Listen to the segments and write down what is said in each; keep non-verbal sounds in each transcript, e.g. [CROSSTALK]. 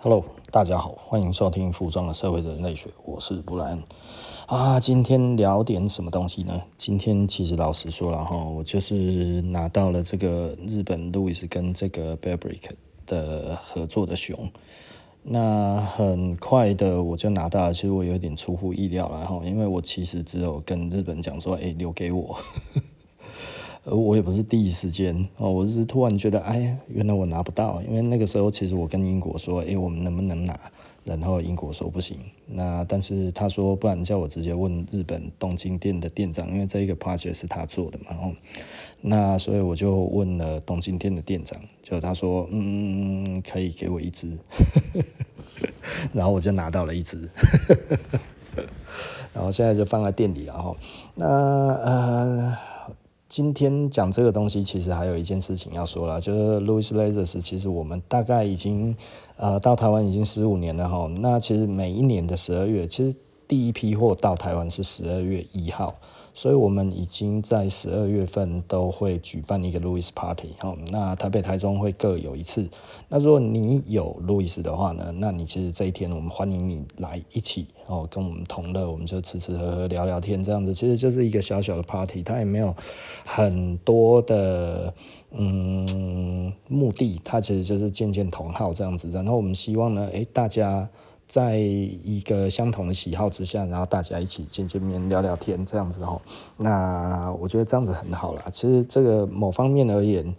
Hello，大家好，欢迎收听《服装的社会人类学》，我是布莱恩啊。今天聊点什么东西呢？今天其实老实说了哈，我就是拿到了这个日本路易斯跟这个 Burberry 的合作的熊，那很快的我就拿到了，其实我有点出乎意料了哈，因为我其实只有跟日本讲说，哎，留给我。而我也不是第一时间哦，我是突然觉得，哎，原来我拿不到，因为那个时候其实我跟英国说，哎，我们能不能拿？然后英国说不行。那但是他说，不然叫我直接问日本东京店的店长，因为这一个 project 是他做的嘛。哦，那所以我就问了东京店的店长，就他说，嗯，可以给我一只，[LAUGHS] 然后我就拿到了一只，[LAUGHS] 然后现在就放在店里了哈。那呃。今天讲这个东西，其实还有一件事情要说了，就是 Louis Lasers，其实我们大概已经呃到台湾已经十五年了哈。那其实每一年的十二月，其实第一批货到台湾是十二月一号。所以我们已经在十二月份都会举办一个 Louis Party 哈，那台北、台中会各有一次。那如果你有 Louis 的话呢，那你其实这一天我们欢迎你来一起哦，跟我们同乐，我们就吃吃喝喝聊聊天这样子，其实就是一个小小的 Party，它也没有很多的嗯目的，它其实就是见见同好这样子。然后我们希望呢，诶，大家。在一个相同的喜好之下，然后大家一起见见面、聊聊天，这样子哦。那我觉得这样子很好啦。其实这个某方面而言，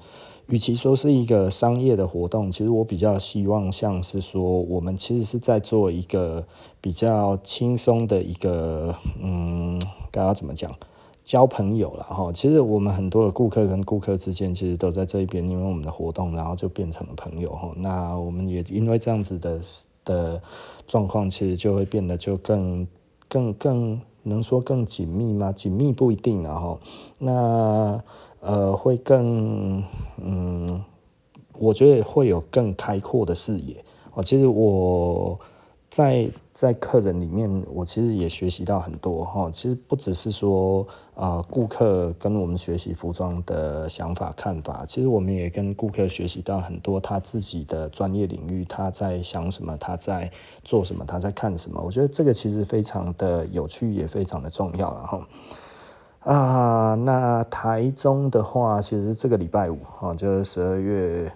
与其说是一个商业的活动，其实我比较希望像是说，我们其实是在做一个比较轻松的一个，嗯，该要怎么讲，交朋友了哈。其实我们很多的顾客跟顾客之间，其实都在这一边，因为我们的活动，然后就变成了朋友哈。那我们也因为这样子的。的状况其实就会变得就更更更能说更紧密吗？紧密不一定，然后那呃会更嗯，我觉得会有更开阔的视野哦。其实我。在在客人里面，我其实也学习到很多哈。其实不只是说啊，顾客跟我们学习服装的想法看法，其实我们也跟顾客学习到很多他自己的专业领域，他在想什么，他在做什么，他在看什么。我觉得这个其实非常的有趣，也非常的重要了哈。啊，那台中的话，其实这个礼拜五啊，就是十二月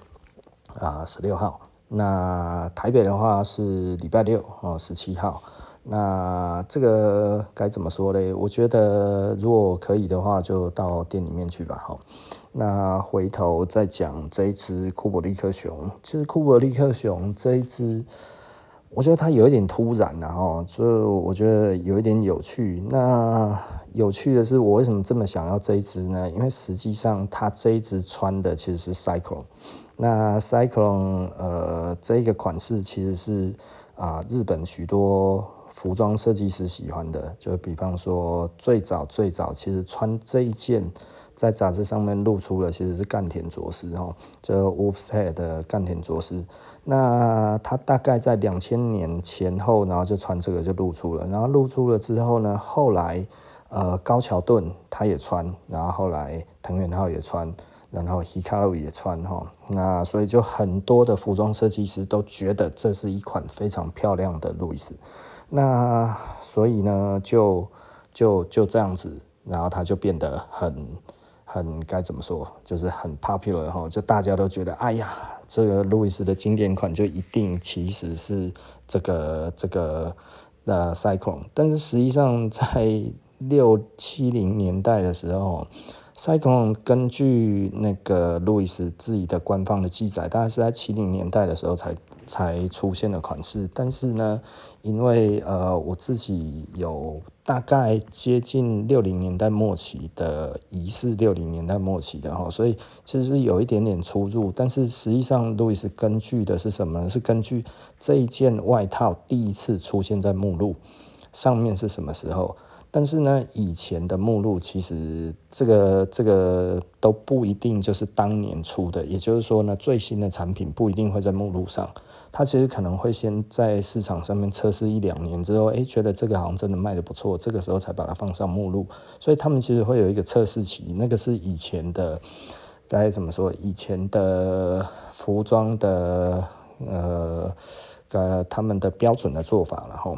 啊十六号。那台北的话是礼拜六哦，十七号。那这个该怎么说嘞？我觉得如果可以的话，就到店里面去吧。好，那回头再讲这一只库伯利克熊。其实库伯利克熊这一只，我觉得它有一点突然，然后所以我觉得有一点有趣。那有趣的是，我为什么这么想要这一只呢？因为实际上它这一只穿的其实是 cycle。那 Cyclone 呃，这个款式其实是啊、日本许多服装设计师喜欢的。就比方说，最早最早其实穿这一件，在杂志上面露出了，其实是干田卓司哈，就 Wolf's Head 的干田卓司。那他大概在两千年前后，然后就穿这个就露出了。然后露出了之后呢，后来呃高桥盾他也穿，然后后来藤原浩也穿。然后 Hikaru 也穿哈，那所以就很多的服装设计师都觉得这是一款非常漂亮的路易斯，那所以呢就就就这样子，然后它就变得很很该怎么说，就是很 popular 哈，就大家都觉得哎呀，这个路易斯的经典款就一定其实是这个这个呃 Cyclone，但是实际上在六七零年代的时候。赛贡根据那个路易斯自己的官方的记载，大概是在七零年代的时候才才出现的款式。但是呢，因为呃我自己有大概接近六零年代末期的疑似六零年代末期的哈，所以其实是有一点点出入。但是实际上，路易斯根据的是什么？是根据这一件外套第一次出现在目录上面是什么时候？但是呢，以前的目录其实这个这个都不一定就是当年出的，也就是说呢，最新的产品不一定会在目录上，它其实可能会先在市场上面测试一两年之后，哎，觉得这个好像真的卖得不错，这个时候才把它放上目录。所以他们其实会有一个测试期，那个是以前的该怎么说？以前的服装的呃。呃他们的标准的做法，然后。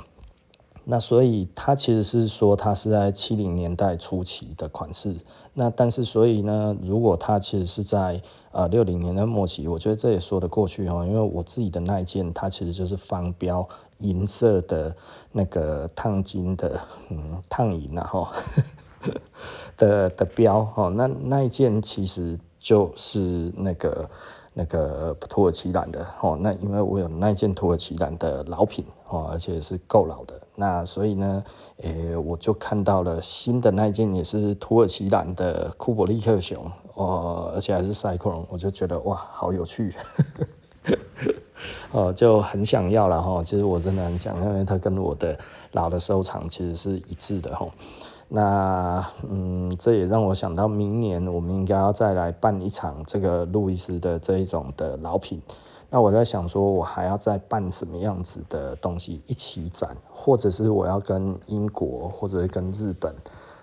那所以它其实是说它是在七零年代初期的款式，那但是所以呢，如果它其实是在呃六零年代末期，我觉得这也说得过去哦，因为我自己的那一件它其实就是方标银色的那个烫金的嗯烫银然后的的标哦，那那一件其实就是那个。那个土耳其蓝的哦，那因为我有那件土耳其蓝的老品哦，而且是够老的，那所以呢，诶、我就看到了新的那一件也是土耳其蓝的库伯利克熊哦，而且还是赛克隆，我就觉得哇，好有趣，[LAUGHS] 哦，就很想要了哈。其实我真的很想，因为它跟我的老的收藏其实是一致的哈。那嗯，这也让我想到，明年我们应该要再来办一场这个路易斯的这一种的老品。那我在想说，我还要再办什么样子的东西一起展，或者是我要跟英国或者是跟日本，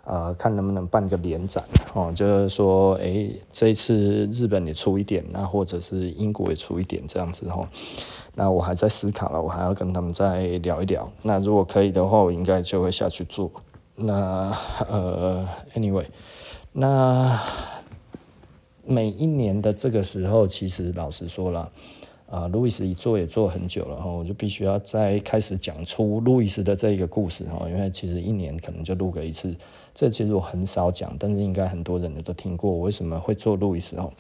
呃，看能不能办个联展哦，就是说，哎，这一次日本也出一点，那或者是英国也出一点这样子哦。那我还在思考了，我还要跟他们再聊一聊。那如果可以的话，我应该就会下去做。那呃，anyway，那每一年的这个时候，其实老实说了，啊，路易斯一做也做很久了哈，我就必须要再开始讲出路易斯的这一个故事哈，因为其实一年可能就录个一次，这其实我很少讲，但是应该很多人都听过我为什么会做路易斯哦。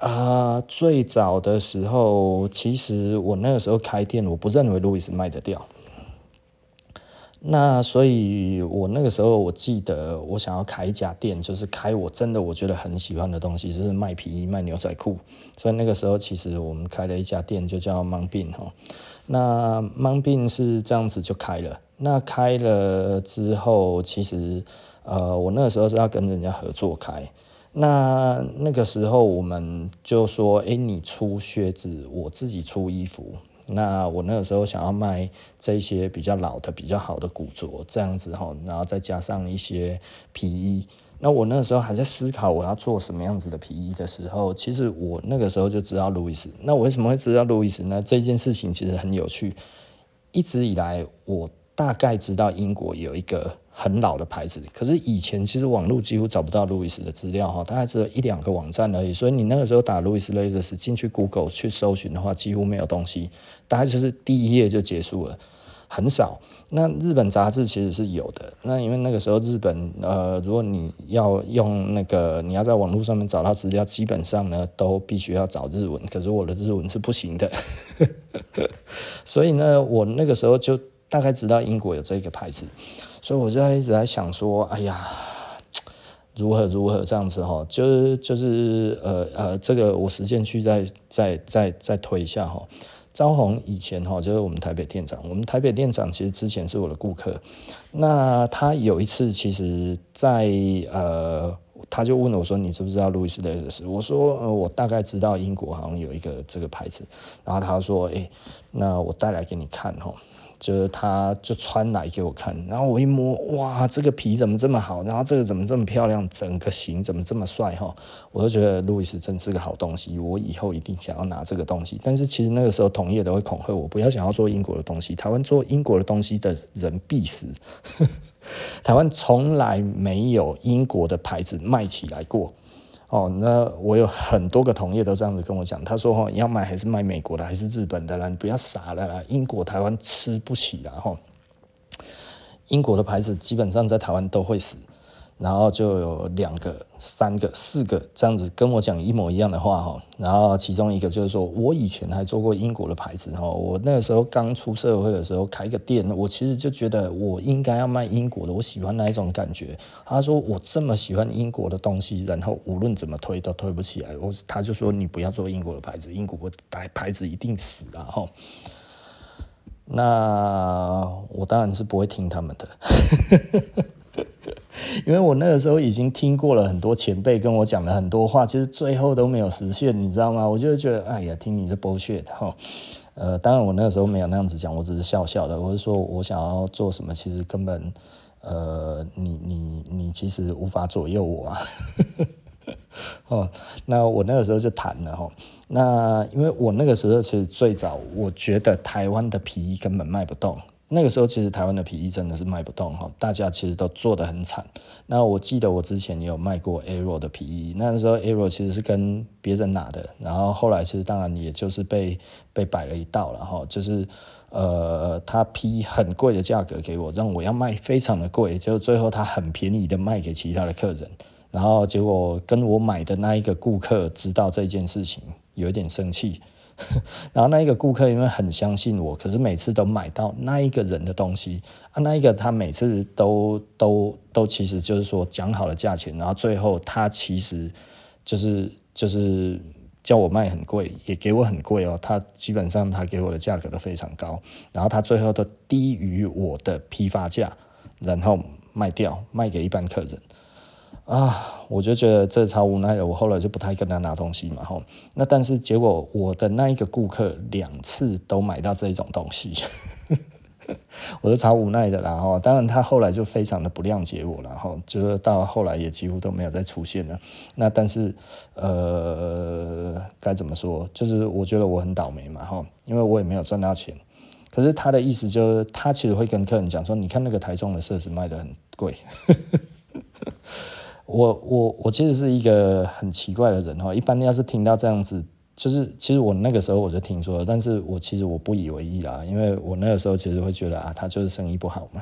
啊，最早的时候，其实我那个时候开店，我不认为路易斯卖得掉。那所以，我那个时候我记得，我想要开一家店，就是开我真的我觉得很喜欢的东西，就是卖皮衣、卖牛仔裤。所以那个时候，其实我们开了一家店，就叫 Mangbin 哈。那 Mangbin 是这样子就开了。那开了之后，其实呃，我那个时候是要跟人家合作开。那那个时候我们就说，哎，你出靴子，我自己出衣服。那我那个时候想要卖这些比较老的、比较好的古着，这样子哈，然后再加上一些皮衣。那我那个时候还在思考我要做什么样子的皮衣的时候，其实我那个时候就知道路易斯。那我为什么会知道路易斯呢？这件事情其实很有趣。一直以来，我大概知道英国有一个。很老的牌子，可是以前其实网络几乎找不到路易斯的资料哈，大概只有一两个网站而已。所以你那个时候打路易斯雷泽斯进去 Google 去搜寻的话，几乎没有东西，大概就是第一页就结束了，很少。那日本杂志其实是有的，那因为那个时候日本呃，如果你要用那个你要在网络上面找到资料，基本上呢都必须要找日文，可是我的日文是不行的，[LAUGHS] 所以呢，我那个时候就大概知道英国有这个牌子。所以我就一直在想说，哎呀，[TSK] 如何如何这样子哈，就是就是呃呃，这个我时间去再再再再推一下哈。招红以前哈，就是我们台北店长，我们台北店长其实之前是我的顾客。那他有一次，其实在呃，他就问我说：“你知不知道路易斯雷斯？”我说：“呃，我大概知道英国好像有一个这个牌子。”然后他说：“哎、欸，那我带来给你看哈。”就是他，就穿来给我看，然后我一摸，哇，这个皮怎么这么好？然后这个怎么这么漂亮？整个型怎么这么帅？哈，我就觉得路易斯真是个好东西，我以后一定想要拿这个东西。但是其实那个时候同业都会恐吓我，不要想要做英国的东西，台湾做英国的东西的人必死。[LAUGHS] 台湾从来没有英国的牌子卖起来过。哦，那我有很多个同业都这样子跟我讲，他说：“哦，你要买还是买美国的，还是日本的啦？你不要傻了啦，英国、台湾吃不起啦。哦，英国的牌子基本上在台湾都会死。”然后就有两个、三个、四个这样子跟我讲一模一样的话哈。然后其中一个就是说，我以前还做过英国的牌子哈。我那个时候刚出社会的时候开个店，我其实就觉得我应该要卖英国的，我喜欢那一种感觉。他说我这么喜欢英国的东西，然后无论怎么推都推不起来。我他就说你不要做英国的牌子，英国的牌子一定死啊哈。那我当然是不会听他们的。因为我那个时候已经听过了很多前辈跟我讲了很多话，其实最后都没有实现，你知道吗？我就觉得，哎呀，听你这 bullshit 哈，呃，当然我那个时候没有那样子讲，我只是笑笑的，我是说我想要做什么，其实根本，呃，你你你其实无法左右我啊。[LAUGHS] 哦，那我那个时候就谈了哈。那因为我那个时候其实最早，我觉得台湾的皮衣根本卖不动。那个时候其实台湾的皮衣真的是卖不动哈，大家其实都做得很惨。那我记得我之前也有卖过 Arrow 的皮衣，那时候 Arrow 其实是跟别人拿的，然后后来其实当然也就是被被摆了一道了哈，就是呃他批很贵的价格给我，让我要卖非常的贵，就最后他很便宜的卖给其他的客人，然后结果跟我买的那一个顾客知道这件事情，有一点生气。[LAUGHS] 然后那一个顾客因为很相信我，可是每次都买到那一个人的东西啊，那一个他每次都都都其实就是说讲好了价钱，然后最后他其实就是就是叫我卖很贵，也给我很贵哦，他基本上他给我的价格都非常高，然后他最后都低于我的批发价，然后卖掉卖给一般客人。啊，我就觉得这超无奈的，我后来就不太跟他拿东西嘛，吼。那但是结果我的那一个顾客两次都买到这种东西，[LAUGHS] 我就超无奈的啦，吼。当然他后来就非常的不谅解我了，吼，就是到后来也几乎都没有再出现了。那但是呃，该怎么说？就是我觉得我很倒霉嘛，吼，因为我也没有赚到钱。可是他的意思就是，他其实会跟客人讲说，你看那个台中的设施卖得很贵。我我我其实是一个很奇怪的人哈，一般要是听到这样子，就是其实我那个时候我就听说了，但是我其实我不以为意啦，因为我那个时候其实会觉得啊，他就是生意不好嘛，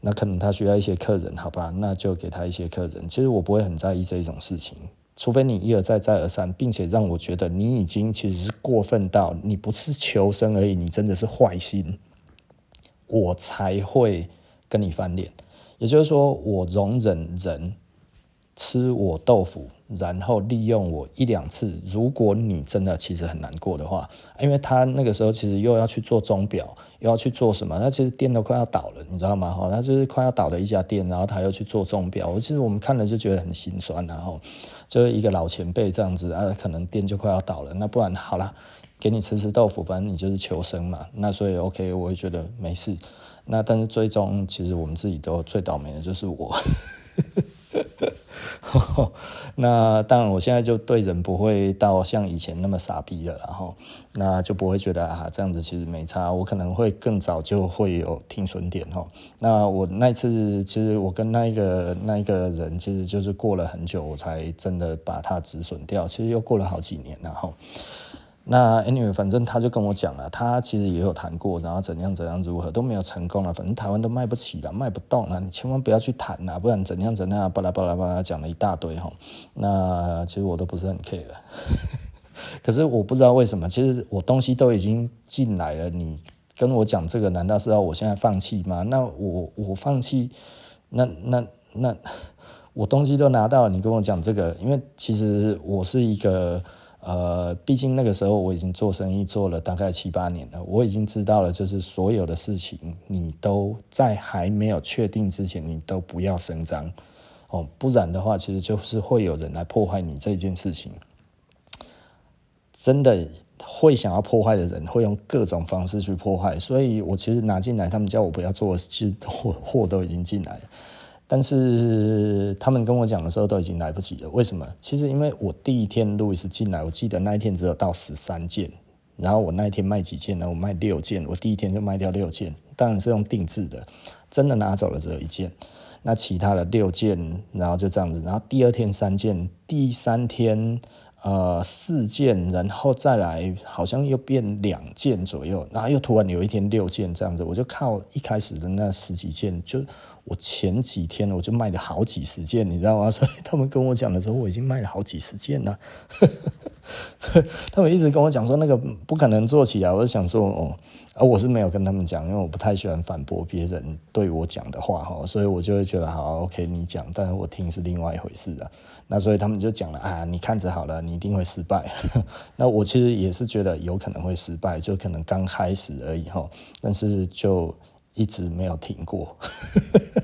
那可能他需要一些客人，好吧，那就给他一些客人。其实我不会很在意这一种事情，除非你一而再再而三，并且让我觉得你已经其实是过分到你不是求生而已，你真的是坏心，我才会跟你翻脸。也就是说，我容忍人。吃我豆腐，然后利用我一两次。如果你真的其实很难过的话，因为他那个时候其实又要去做钟表，又要去做什么，他其实店都快要倒了，你知道吗？哈，他就是快要倒的一家店，然后他又去做钟表。我其实我们看了就觉得很心酸，然后就是一个老前辈这样子啊，可能店就快要倒了。那不然好了，给你吃吃豆腐，反正你就是求生嘛。那所以 OK，我也觉得没事。那但是最终其实我们自己都最倒霉的就是我。[LAUGHS] 那当然，我现在就对人不会到像以前那么傻逼了，然后那就不会觉得啊这样子其实没差。我可能会更早就会有停损点哈。那我那次其实我跟那一个那一个人，其实就是过了很久，我才真的把它止损掉。其实又过了好几年了哈。那 anyway，反正他就跟我讲了，他其实也有谈过，然后怎样怎样如何都没有成功了，反正台湾都卖不起了，卖不动了，你千万不要去谈呐，不然怎样怎样，巴拉巴拉巴拉讲了一大堆哈。那其实我都不是很 care，[LAUGHS] 可是我不知道为什么，其实我东西都已经进来了，你跟我讲这个，难道是要我现在放弃吗？那我我放弃，那那那我东西都拿到了，你跟我讲这个，因为其实我是一个。呃，毕竟那个时候我已经做生意做了大概七八年了，我已经知道了，就是所有的事情，你都在还没有确定之前，你都不要声张哦，不然的话，其实就是会有人来破坏你这件事情。真的会想要破坏的人，会用各种方式去破坏，所以我其实拿进来，他们叫我不要做，其实货货都已经进来了。但是他们跟我讲的时候都已经来不及了，为什么？其实因为我第一天路易斯进来，我记得那一天只有到十三件，然后我那一天卖几件呢？我卖六件，我第一天就卖掉六件，当然是用定制的，真的拿走了只有一件，那其他的六件，然后就这样子，然后第二天三件，第三天呃四件，然后再来好像又变两件左右，然后又突然有一天六件这样子，我就靠一开始的那十几件就。我前几天我就卖了好几十件，你知道吗？[LAUGHS] 所以他们跟我讲的时候，我已经卖了好几十件了。[LAUGHS] 他们一直跟我讲说那个不可能做起来，我就想说哦，我是没有跟他们讲，因为我不太喜欢反驳别人对我讲的话哈，所以我就会觉得好，OK，你讲，但是我听是另外一回事啊。那所以他们就讲了啊，你看着好了，你一定会失败。[LAUGHS] 那我其实也是觉得有可能会失败，就可能刚开始而已哈，但是就。一直没有停过，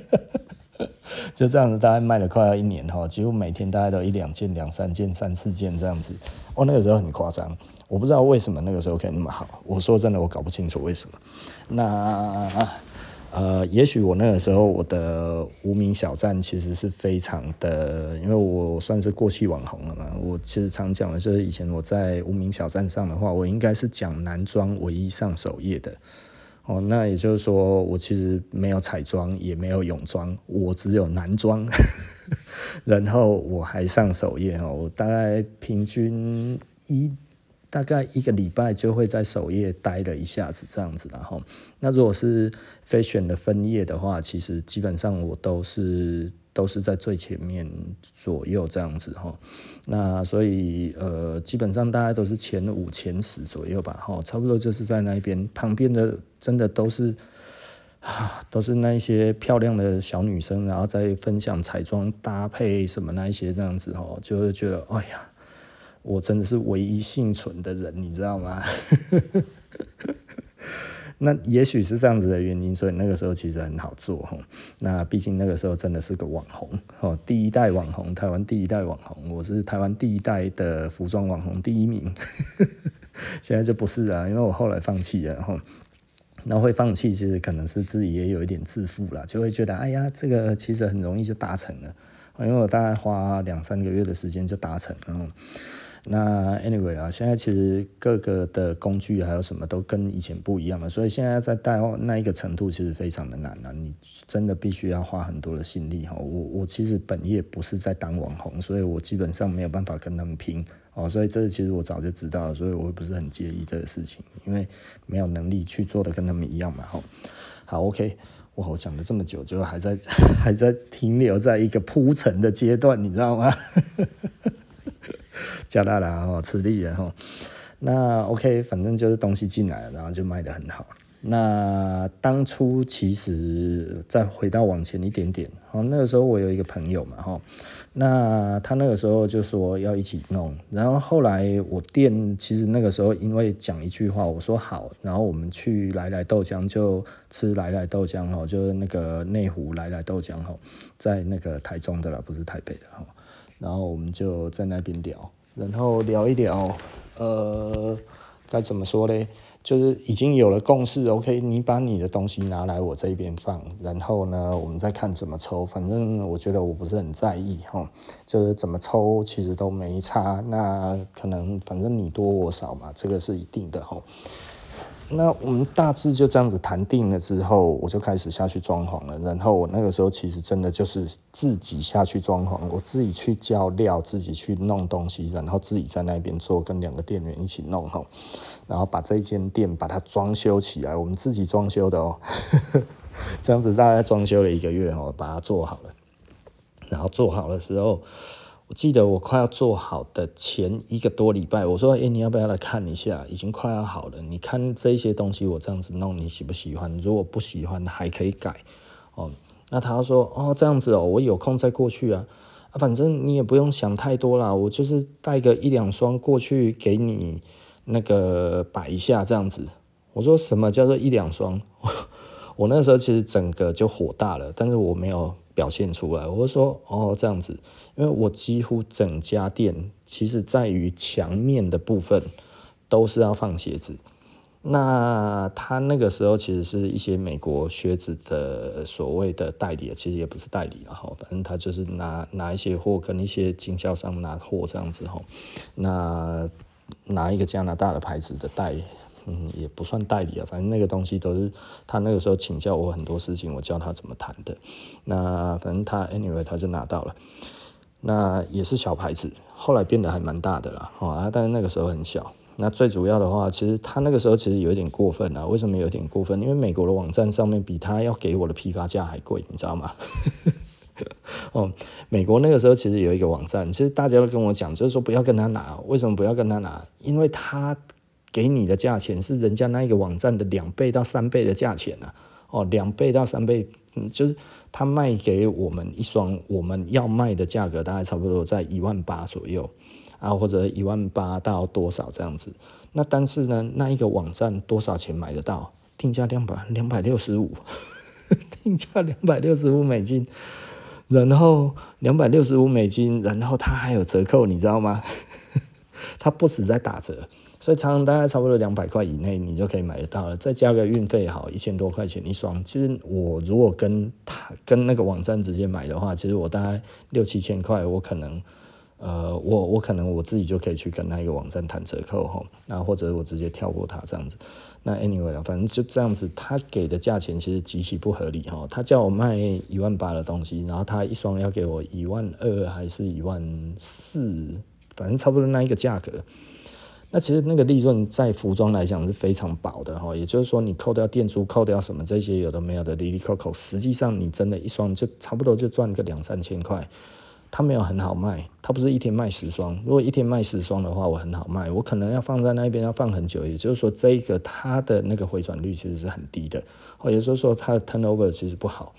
[LAUGHS] 就这样子，大概卖了快要一年哈，几乎每天大概都一两件、两三件、三四件这样子。哦，那个时候很夸张，我不知道为什么那个时候可以那么好。我说真的，我搞不清楚为什么。那呃，也许我那个时候我的无名小站其实是非常的，因为我算是过气网红了嘛。我其实常讲的就是以前我在无名小站上的话，我应该是讲男装唯一上首页的。哦，那也就是说，我其实没有彩妆，也没有泳装，我只有男装，[LAUGHS] 然后我还上首页哦，我大概平均一。大概一个礼拜就会在首页待了一下子这样子，然后那如果是 fashion 的分页的话，其实基本上我都是都是在最前面左右这样子哈。那所以呃，基本上大概都是前五、前十左右吧，哈，差不多就是在那边旁边的，真的都是啊，[SIGHS] 都是那一些漂亮的小女生，然后在分享彩妆搭配什么那一些这样子哈，就会觉得哎呀。我真的是唯一幸存的人，你知道吗？[LAUGHS] 那也许是这样子的原因，所以那个时候其实很好做。那毕竟那个时候真的是个网红哦，第一代网红，台湾第一代网红，我是台湾第一代的服装网红第一名。[LAUGHS] 现在就不是了，因为我后来放弃了哈。那会放弃，其实可能是自己也有一点自负了，就会觉得哎呀，这个其实很容易就达成了，因为我大概花两三个月的时间就达成了。那 anyway 啊，现在其实各个的工具还有什么都跟以前不一样了，所以现在在带那一个程度其实非常的难了，你真的必须要花很多的心力哈。我我其实本业不是在当网红，所以我基本上没有办法跟他们拼哦，所以这其实我早就知道了，所以我也不是很介意这个事情，因为没有能力去做的跟他们一样嘛哈。好，OK，哇，我讲了这么久，就还在 [LAUGHS] 还在停留在一个铺陈的阶段，你知道吗？[LAUGHS] 加大了哦，吃力了哈。那 OK，反正就是东西进来了，然后就卖得很好。那当初其实再回到往前一点点，哦，那个时候我有一个朋友嘛哈，那他那个时候就说要一起弄，然后后来我店其实那个时候因为讲一句话，我说好，然后我们去来来豆浆就吃来来豆浆哈，就是那个内湖来来豆浆哈，在那个台中的啦，不是台北的哈，然后我们就在那边聊。然后聊一聊，呃，该怎么说嘞？就是已经有了共识，OK，你把你的东西拿来我这边放，然后呢，我们再看怎么抽。反正我觉得我不是很在意哈，就是怎么抽其实都没差。那可能反正你多我少嘛，这个是一定的哈。那我们大致就这样子谈定了之后，我就开始下去装潢了。然后我那个时候其实真的就是自己下去装潢，我自己去叫料，自己去弄东西，然后自己在那边做，跟两个店员一起弄哈，然后把这间店把它装修起来，我们自己装修的哦。[LAUGHS] 这样子大概装修了一个月哦，把它做好了。然后做好的时候。我记得我快要做好的前一个多礼拜，我说：“欸，你要不要来看一下？已经快要好了。你看这些东西，我这样子弄，你喜不喜欢？如果不喜欢，还可以改哦。”那他说：“哦，这样子哦，我有空再过去啊。啊，反正你也不用想太多啦，我就是带个一两双过去给你那个摆一下这样子。”我说：“什么叫做一两双？”我那时候其实整个就火大了，但是我没有表现出来。我说：“哦，这样子。”因为我几乎整家店，其实在于墙面的部分都是要放鞋子。那他那个时候其实是一些美国靴子的所谓的代理，其实也不是代理了哈，反正他就是拿拿一些货跟一些经销商拿货这样子哈。那拿一个加拿大的牌子的代，嗯，也不算代理啊，反正那个东西都是他那个时候请教我很多事情，我教他怎么谈的。那反正他 anyway 他就拿到了。那也是小牌子，后来变得还蛮大的啦，啊，但是那个时候很小。那最主要的话，其实他那个时候其实有一点过分啊。为什么有点过分？因为美国的网站上面比他要给我的批发价还贵，你知道吗？[LAUGHS] 哦，美国那个时候其实有一个网站，其实大家都跟我讲，就是说不要跟他拿。为什么不要跟他拿？因为他给你的价钱是人家那一个网站的两倍到三倍的价钱啊。哦，两倍到三倍，嗯，就是。他卖给我们一双，我们要卖的价格大概差不多在一万八左右啊，或者一万八到多少这样子。那但是呢，那一个网站多少钱买得到？定价两百两百六十五，[LAUGHS] 定价两百六十五美金，然后两百六十五美金，然后它还有折扣，你知道吗？[LAUGHS] 它不止在打折。所以常常大概差不多两百块以内你就可以买得到了，再加个运费好一千多块钱一双。其实我如果跟他跟那个网站直接买的话，其实我大概六七千块，我可能。呃，我我可能我自己就可以去跟那个网站谈折扣哈，那或者我直接跳过它这样子。那 anyway 反正就这样子，他给的价钱其实极其不合理哈。他叫我卖一万八的东西，然后他一双要给我一万二还是一万四，反正差不多那一个价格。那其实那个利润在服装来讲是非常薄的哈，也就是说你扣掉店租、扣掉什么这些有的没有的哩哩扣扣，实际上你真的一双就差不多就赚个两三千块。它没有很好卖，它不是一天卖十双。如果一天卖十双的话，我很好卖，我可能要放在那边要放很久。也就是说，这个它的那个回转率其实是很低的，或也就是说它的 turnover 其实不好。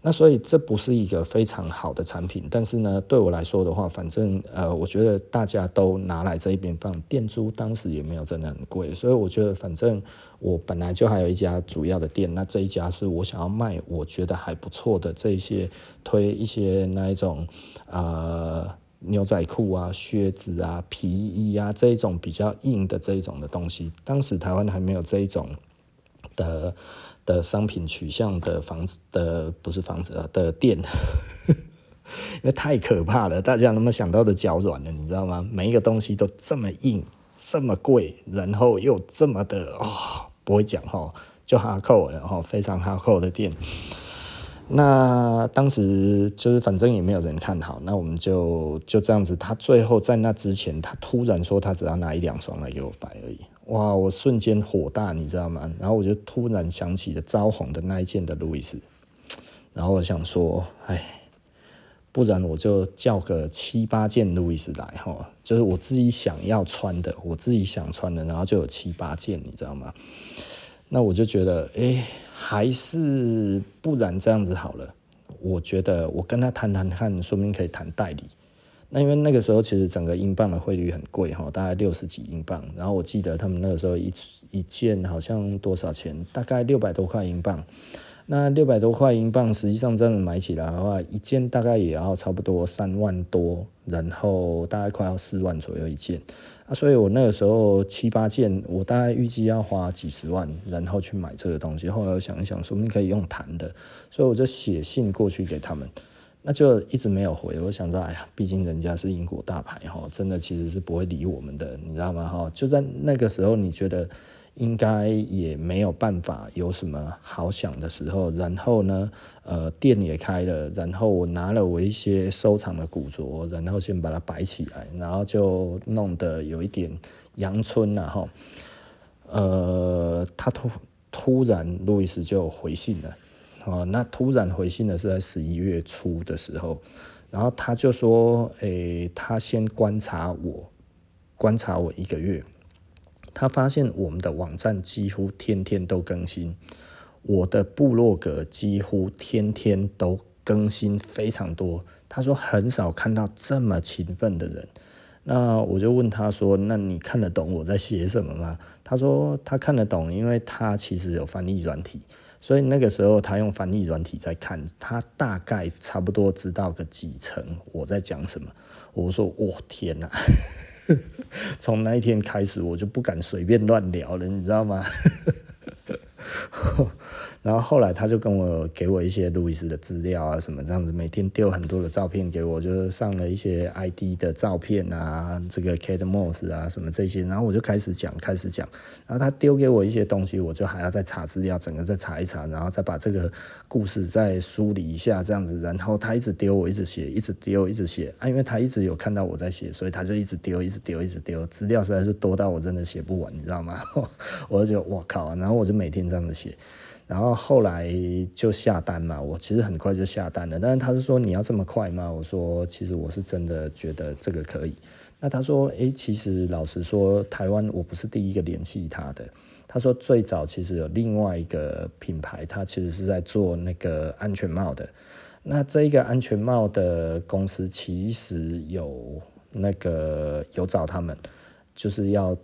那所以这不是一个非常好的产品，但是呢，对我来说的话，反正呃，我觉得大家都拿来这一边放，店租当时也没有真的很贵，所以我觉得反正我本来就还有一家主要的店，那这一家是我想要卖，我觉得还不错的这一些推一些那一种呃牛仔裤啊、靴子啊、皮衣啊这一种比较硬的这一种的东西，当时台湾还没有这一种的。的商品取向的房子的不是房子啊的店，[LAUGHS] 因为太可怕了，大家能不能想到的脚软了，你知道吗？每一个东西都这么硬，这么贵，然后又这么的哦，不会讲哈，就哈扣，然后非常哈扣的店。那当时就是反正也没有人看好，那我们就就这样子。他最后在那之前，他突然说他只要拿一两双来给我摆而已。哇！我瞬间火大，你知道吗？然后我就突然想起了招红的那一件的路易斯，然后我想说，哎，不然我就叫个七八件路易斯来哈，就是我自己想要穿的，我自己想穿的，然后就有七八件，你知道吗？那我就觉得，哎，还是不然这样子好了。我觉得我跟他谈谈看，说不定可以谈代理。那因为那个时候其实整个英镑的汇率很贵哈，大概六十几英镑。然后我记得他们那个时候一一件好像多少钱，大概六百多块英镑。那六百多块英镑，实际上真的买起来的话，一件大概也要差不多三万多，然后大概快要四万左右一件。啊，所以我那个时候七八件，我大概预计要花几十万，然后去买这个东西。后来我想一想，说不定可以用谈的，所以我就写信过去给他们。那就一直没有回，我想说，哎呀，毕竟人家是英国大牌哈，真的其实是不会理我们的，你知道吗？哈，就在那个时候，你觉得应该也没有办法有什么好想的时候，然后呢，呃，店也开了，然后我拿了我一些收藏的古着，然后先把它摆起来，然后就弄得有一点阳春了哈，呃，他突突然路易斯就回信了。哦，那突然回信的是在十一月初的时候，然后他就说，诶、他先观察我，观察我一个月，他发现我们的网站几乎天天都更新，我的部落格几乎天天都更新非常多，他说很少看到这么勤奋的人，那我就问他说，那你看得懂我在写什么吗？他说他看得懂，因为他其实有翻译软体。所以那个时候，他用翻译软体在看，他大概差不多知道个几成我在讲什么。我说：“我天哪！” [LAUGHS] 从那一天开始，我就不敢随便乱聊了，你知道吗？然后后来他就跟我给我一些路易斯的资料啊，什么这样子，每天丢很多的照片给我，就是上了一些 ID 的照片啊，这个 Kate Moss 啊，什么这些，然后我就开始讲，开始讲，然后他丢给我一些东西，我就还要再查资料，整个再查一查，然后再把这个故事再梳理一下，这样子，然后他一直丢，我一直写，一直丢，一直写啊，因为他一直有看到我在写，所以他就一直丢，一直丢，一直丢，资料实在是多到我真的写不完，你知道吗？[LAUGHS] 我就觉得我靠，然后我就每天这样子写。然后后来就下单嘛，我其实很快就下单了。但是他是说，你要这么快吗？我说其实我是真的觉得这个可以。那他说，诶，其实老实说，台湾我不是第一个联系他的。他说最早其实有另外一个品牌，他其实是在做那个安全帽的。那这一个安全帽的公司其实有那个有找他们，就是要。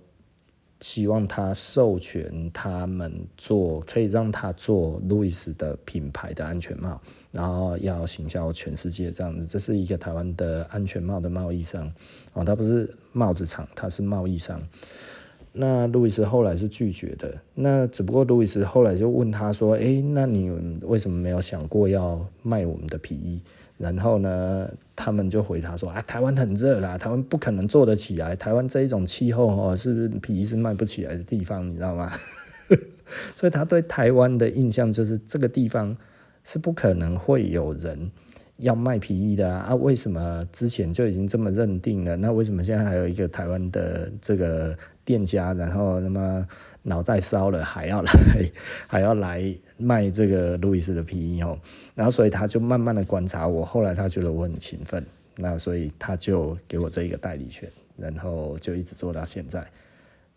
希望他授权他们做，可以让他做路易斯的品牌的安全帽，然后要行销全世界这样子。这是一个台湾的安全帽的贸易商哦，他不是帽子厂，他是贸易商。那路易斯后来是拒绝的。那只不过路易斯后来就问他说：“诶，那你为什么没有想过要卖我们的皮衣？”然后呢，他们就回答说：“啊，台湾很热啦，台湾不可能做得起来。台湾这一种气候哦，是不是皮衣是卖不起来的地方？你知道吗？” [LAUGHS] 所以他对台湾的印象就是这个地方是不可能会有人。要卖皮衣的啊，啊？为什么之前就已经这么认定了？那为什么现在还有一个台湾的这个店家，然后那么脑袋烧了还要来 [LAUGHS] 还要来卖这个路易斯的皮衣哦？然后所以他就慢慢的观察我，后来他觉得我很勤奋，那所以他就给我这一个代理权，然后就一直做到现在。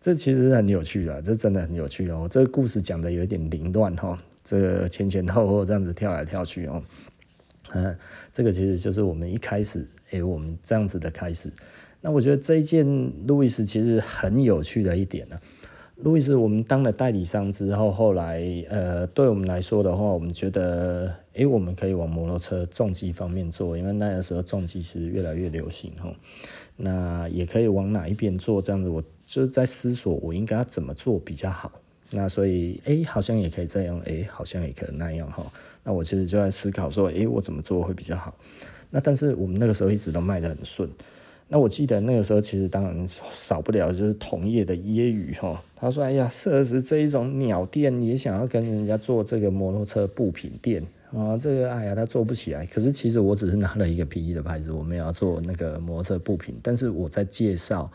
这其实很有趣的，这真的很有趣哦。这个故事讲的有点凌乱哈，这个前前后后这样子跳来跳去哦。嗯，这个其实就是我们一开始，诶，我们这样子的开始。那我觉得这一件路易斯其实很有趣的一点呢、路易斯，我们当了代理商之后，后来呃，对我们来说的话，我们觉得，诶，我们可以往摩托车重机方面做，因为那个时候重机其实越来越流行哈。那也可以往哪一边做？这样子，我就是在思索，我应该要怎么做比较好。那所以，诶，好像也可以这样，诶，好像也可以那样哈。那我其实就在思考说，诶，我怎么做会比较好？那但是我们那个时候一直都卖得很顺。那我记得那个时候其实当然少不了就是同业的揶揄哈。他说，哎呀，设实这一种鸟店也想要跟人家做这个摩托车部品店啊，这个哎呀他做不起来。可是其实我只是拿了一个皮衣的牌子，我没有要做那个摩托车部品，但是我在介绍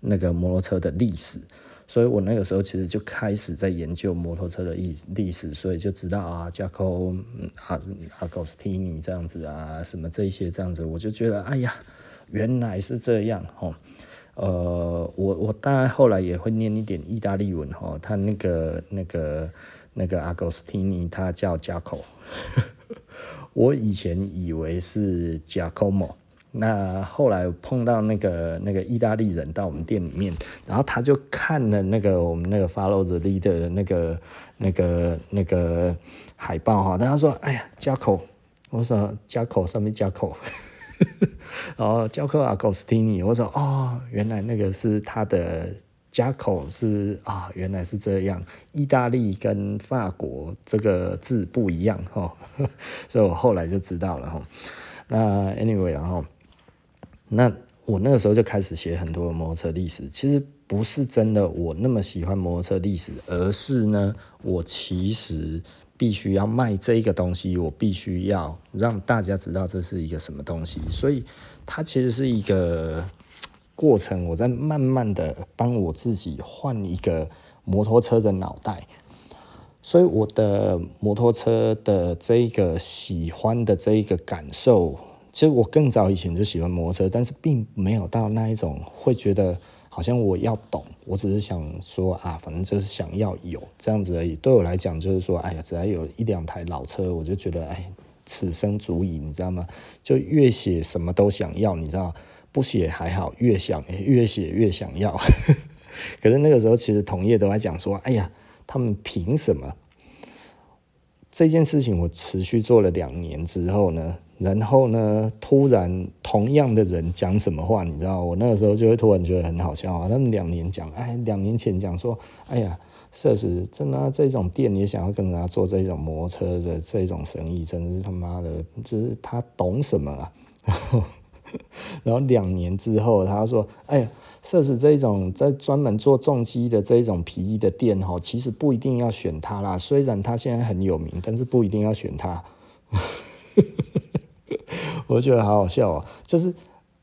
那个摩托车的历史。所以我那个时候其实就开始在研究摩托车的历历史，所以就知道啊，Jaco 啊，Agostini 这样子啊，什么这些这样子，我就觉得哎呀，原来是这样哦。呃，我我当然后来也会念一点意大利文哈，他那个那个那个 Agostini 他叫加口 [LAUGHS] 我以前以为是加可莫。那后来碰到那个那个意大利人到我们店里面，然后他就看了那个我们那个 Follow the Leader 的那个那个那个海报哈，他说：“哎呀，加口，我说加口上面加口，[LAUGHS] [LAUGHS] 然后加口阿古斯蒂尼，我说哦，原来那个是他的加口是啊，原来是这样，意大利跟法国这个字不一样哈，[LAUGHS] 所以我后来就知道了哈。那 Anyway 然后。那我那个时候就开始写很多摩托车历史，其实不是真的我那么喜欢摩托车历史，而是呢，我其实必须要卖这一个东西，我必须要让大家知道这是一个什么东西，所以它其实是一个过程，我在慢慢的帮我自己换一个摩托车的脑袋，所以我的摩托车的这一个喜欢的这一个感受。其实我更早以前就喜欢摩托车，但是并没有到那一种会觉得好像我要懂，我只是想说啊，反正就是想要有这样子而已。对我来讲，就是说，哎呀，只要有一两台老车，我就觉得哎，此生足矣，你知道吗？就越写什么都想要，你知道，不写还好，越想越写越想要。[LAUGHS] 可是那个时候，其实同业都在讲说，哎呀，他们凭什么？这件事情我持续做了两年之后呢，然后呢，突然同样的人讲什么话，你知道，我那个时候就会突然觉得很好笑啊。他们两年讲，哎，两年前讲说，哎呀，设实真的这种店也想要跟人家做这种摩车的这种生意，真的是他妈的，就是他懂什么啊？[LAUGHS] 然后两年之后，他说，哎呀。设使这种在专门做重机的这一种皮衣的店哈，其实不一定要选它啦。虽然它现在很有名，但是不一定要选它。[LAUGHS] 我觉得好好笑啊，就是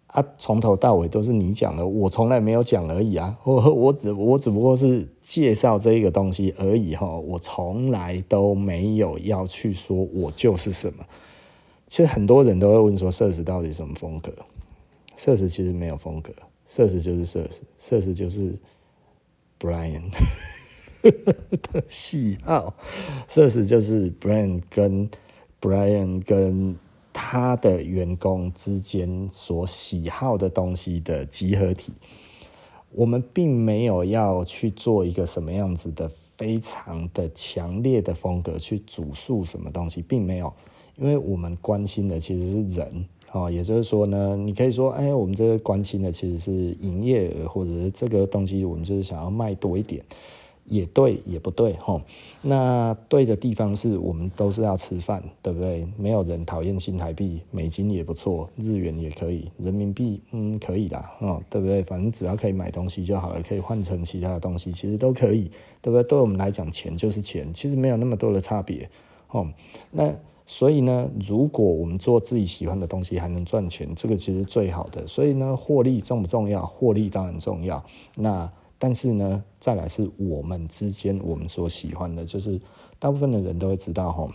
啊，从头到尾都是你讲的，我从来没有讲而已啊。我我只我只不过是介绍这个东西而已哈，我从来都没有要去说我就是什么。其实很多人都会问说，设使到底什么风格？设使其实没有风格。设实就是设实，设实就是 Brian [LAUGHS] 的喜好，设实就是 Brian 跟 Brian 跟他的员工之间所喜好的东西的集合体。我们并没有要去做一个什么样子的非常的强烈的风格去主述什么东西，并没有，因为我们关心的其实是人，哦，也就是说呢，你可以说，哎，我们这个关心的其实是营业额，或者是这个东西，我们就是想要卖多一点。也对，也不对，吼。那对的地方是我们都是要吃饭，对不对？没有人讨厌新台币，美金也不错，日元也可以，人民币嗯可以的，哦，对不对？反正只要可以买东西就好了，可以换成其他的东西，其实都可以，对不对？对我们来讲，钱就是钱，其实没有那么多的差别，哦。那所以呢，如果我们做自己喜欢的东西还能赚钱，这个其实最好的。所以呢，获利重不重要？获利当然重要。那但是呢，再来是我们之间我们所喜欢的，就是大部分的人都会知道哈，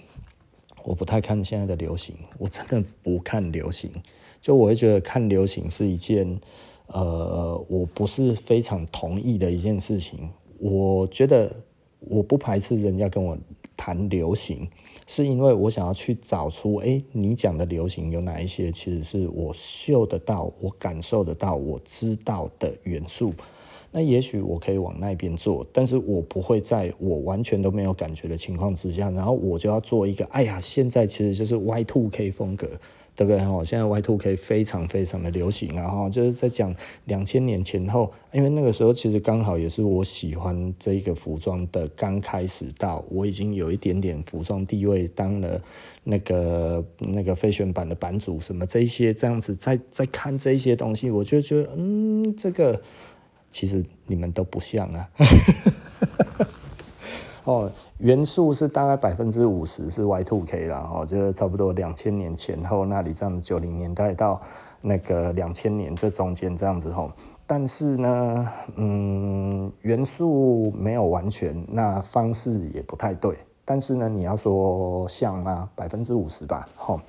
我不太看现在的流行，我真的不看流行，就我会觉得看流行是一件，呃，我不是非常同意的一件事情。我觉得我不排斥人家跟我谈流行，是因为我想要去找出，哎，你讲的流行有哪一些，其实是我嗅得到、我感受得到、我知道的元素。那也许我可以往那边做，但是我不会在我完全都没有感觉的情况之下，然后我就要做一个，哎呀，现在其实就是 Y2K 风格，对不对？哈，现在 Y2K 非常非常的流行啊，哈，就是在讲两千年前后，因为那个时候其实刚好也是我喜欢这个服装的刚开始到，我已经有一点点服装地位，当了那个那个 fashion 版的版主，什么这些这样子，在在看这些东西，我就觉得，嗯，这个。其实你们都不像啊，[LAUGHS] 哦，元素是大概百分之五十是 Y2K 啦，哦，就是差不多两千年前后那里这样子，九零年代到那个两千年这中间这样子吼，但是呢，嗯，元素没有完全，那方式也不太对，但是呢，你要说像吗？百分之五十吧，吼，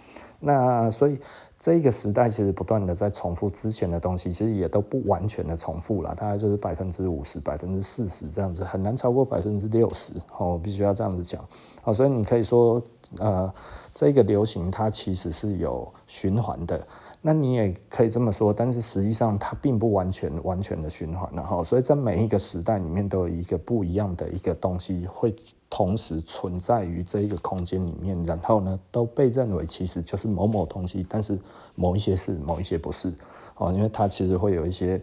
那所以。这个时代其实不断的在重复之前的东西，其实也都不完全的重复了，大概就是百分之五十、百分之四十这样子，很难超过百分之六十。哦，我必须要这样子讲。好，所以你可以说，呃，这个流行它其实是有循环的。那你也可以这么说，但是实际上它并不完全完全的循环，然后，所以在每一个时代里面都有一个不一样的一个东西会同时存在于这一个空间里面，然后呢，都被认为其实就是某某东西，但是某一些是，某一些不是，哦，因为它其实会有一些，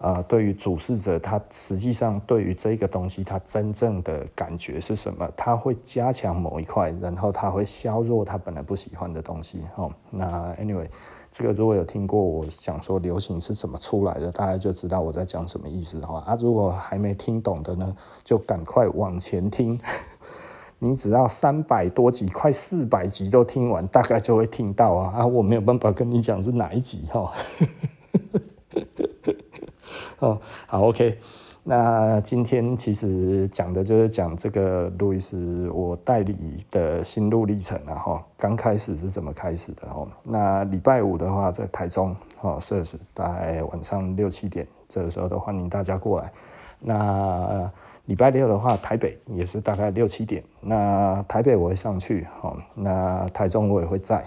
呃，对于主事者，他实际上对于这个东西，他真正的感觉是什么？他会加强某一块，然后他会削弱他本来不喜欢的东西，哦，那 anyway。这个如果有听过我讲说流行是怎么出来的，大家就知道我在讲什么意思哈啊！如果还没听懂的呢，就赶快往前听，[LAUGHS] 你只要三百多集，快四百集都听完，大概就会听到啊啊！我没有办法跟你讲是哪一集哈，[LAUGHS] 哦，好，OK。那今天其实讲的就是讲这个路易斯我代理的心路历程，然后刚开始是怎么开始的哦。那礼拜五的话在台中哦，设置大概晚上六七点，这个时候都欢迎大家过来。那礼拜六的话，台北也是大概六七点。那台北我会上去哦，那台中我也会在，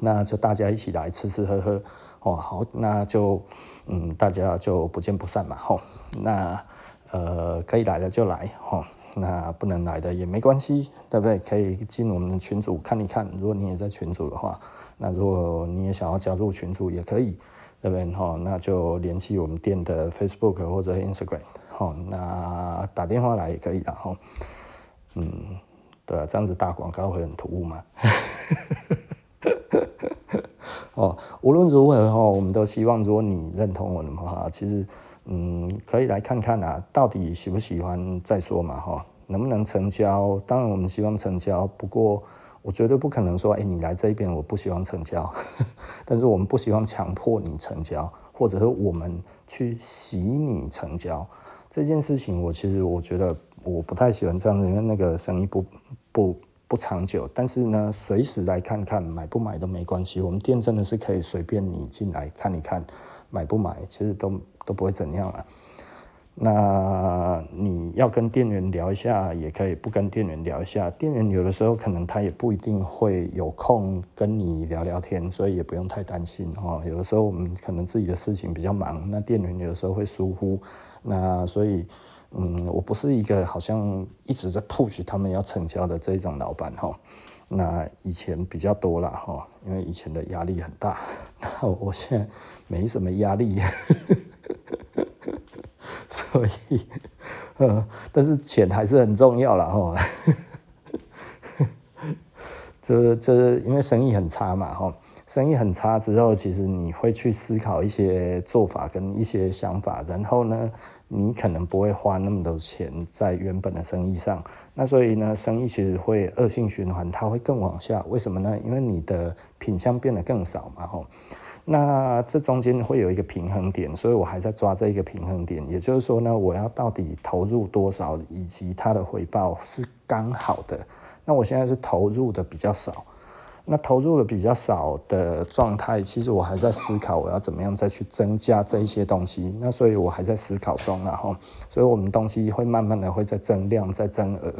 那就大家一起来吃吃喝喝。哦，好，那就嗯，大家就不见不散嘛，吼。那呃，可以来的就来，吼。那不能来的也没关系，对不对？可以进我们的群组看一看。如果你也在群组的话，那如果你也想要加入群组也可以，对不对？吼，那就联系我们店的 Facebook 或者 Instagram，吼。那打电话来也可以的，吼。嗯，对，这样子打广告会很突兀吗？哦，无论如何哈，我们都希望，如果你认同我的话，其实，嗯，可以来看看啊，到底喜不喜欢再说嘛哈，能不能成交？当然我们希望成交，不过我绝对不可能说，哎，你来这边我不希望成交，[LAUGHS] 但是我们不希望强迫你成交，或者是我们去洗你成交这件事情，我其实我觉得我不太喜欢这样子，因为那个生意不不。不长久，但是呢，随时来看看，买不买都没关系。我们店真的是可以随便你进来看一看，买不买其实都都不会怎样啊。那你要跟店员聊一下也可以，不跟店员聊一下。店员有的时候可能他也不一定会有空跟你聊聊天，所以也不用太担心哦。有的时候我们可能自己的事情比较忙，那店员有的时候会疏忽，那所以。嗯，我不是一个好像一直在 push 他们要成交的这种老板哈。那以前比较多了哈，因为以前的压力很大。[LAUGHS] 那我现在没什么压力，[LAUGHS] 所以，呃，但是钱还是很重要了哈。[LAUGHS] 这这因为生意很差嘛哈。生意很差之后，其实你会去思考一些做法跟一些想法，然后呢，你可能不会花那么多钱在原本的生意上。那所以呢，生意其实会恶性循环，它会更往下。为什么呢？因为你的品相变得更少嘛，吼。那这中间会有一个平衡点，所以我还在抓这一个平衡点。也就是说呢，我要到底投入多少，以及它的回报是刚好的。那我现在是投入的比较少。那投入的比较少的状态，其实我还在思考我要怎么样再去增加这一些东西。那所以我还在思考中，然后，所以我们东西会慢慢的会再增量、再增额，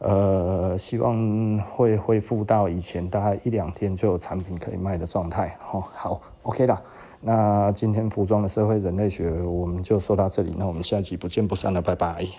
呃，希望会恢复到以前大概一两天就有产品可以卖的状态。好，好，OK 啦。那今天服装的社会人类学我们就说到这里，那我们下集不见不散了，拜拜。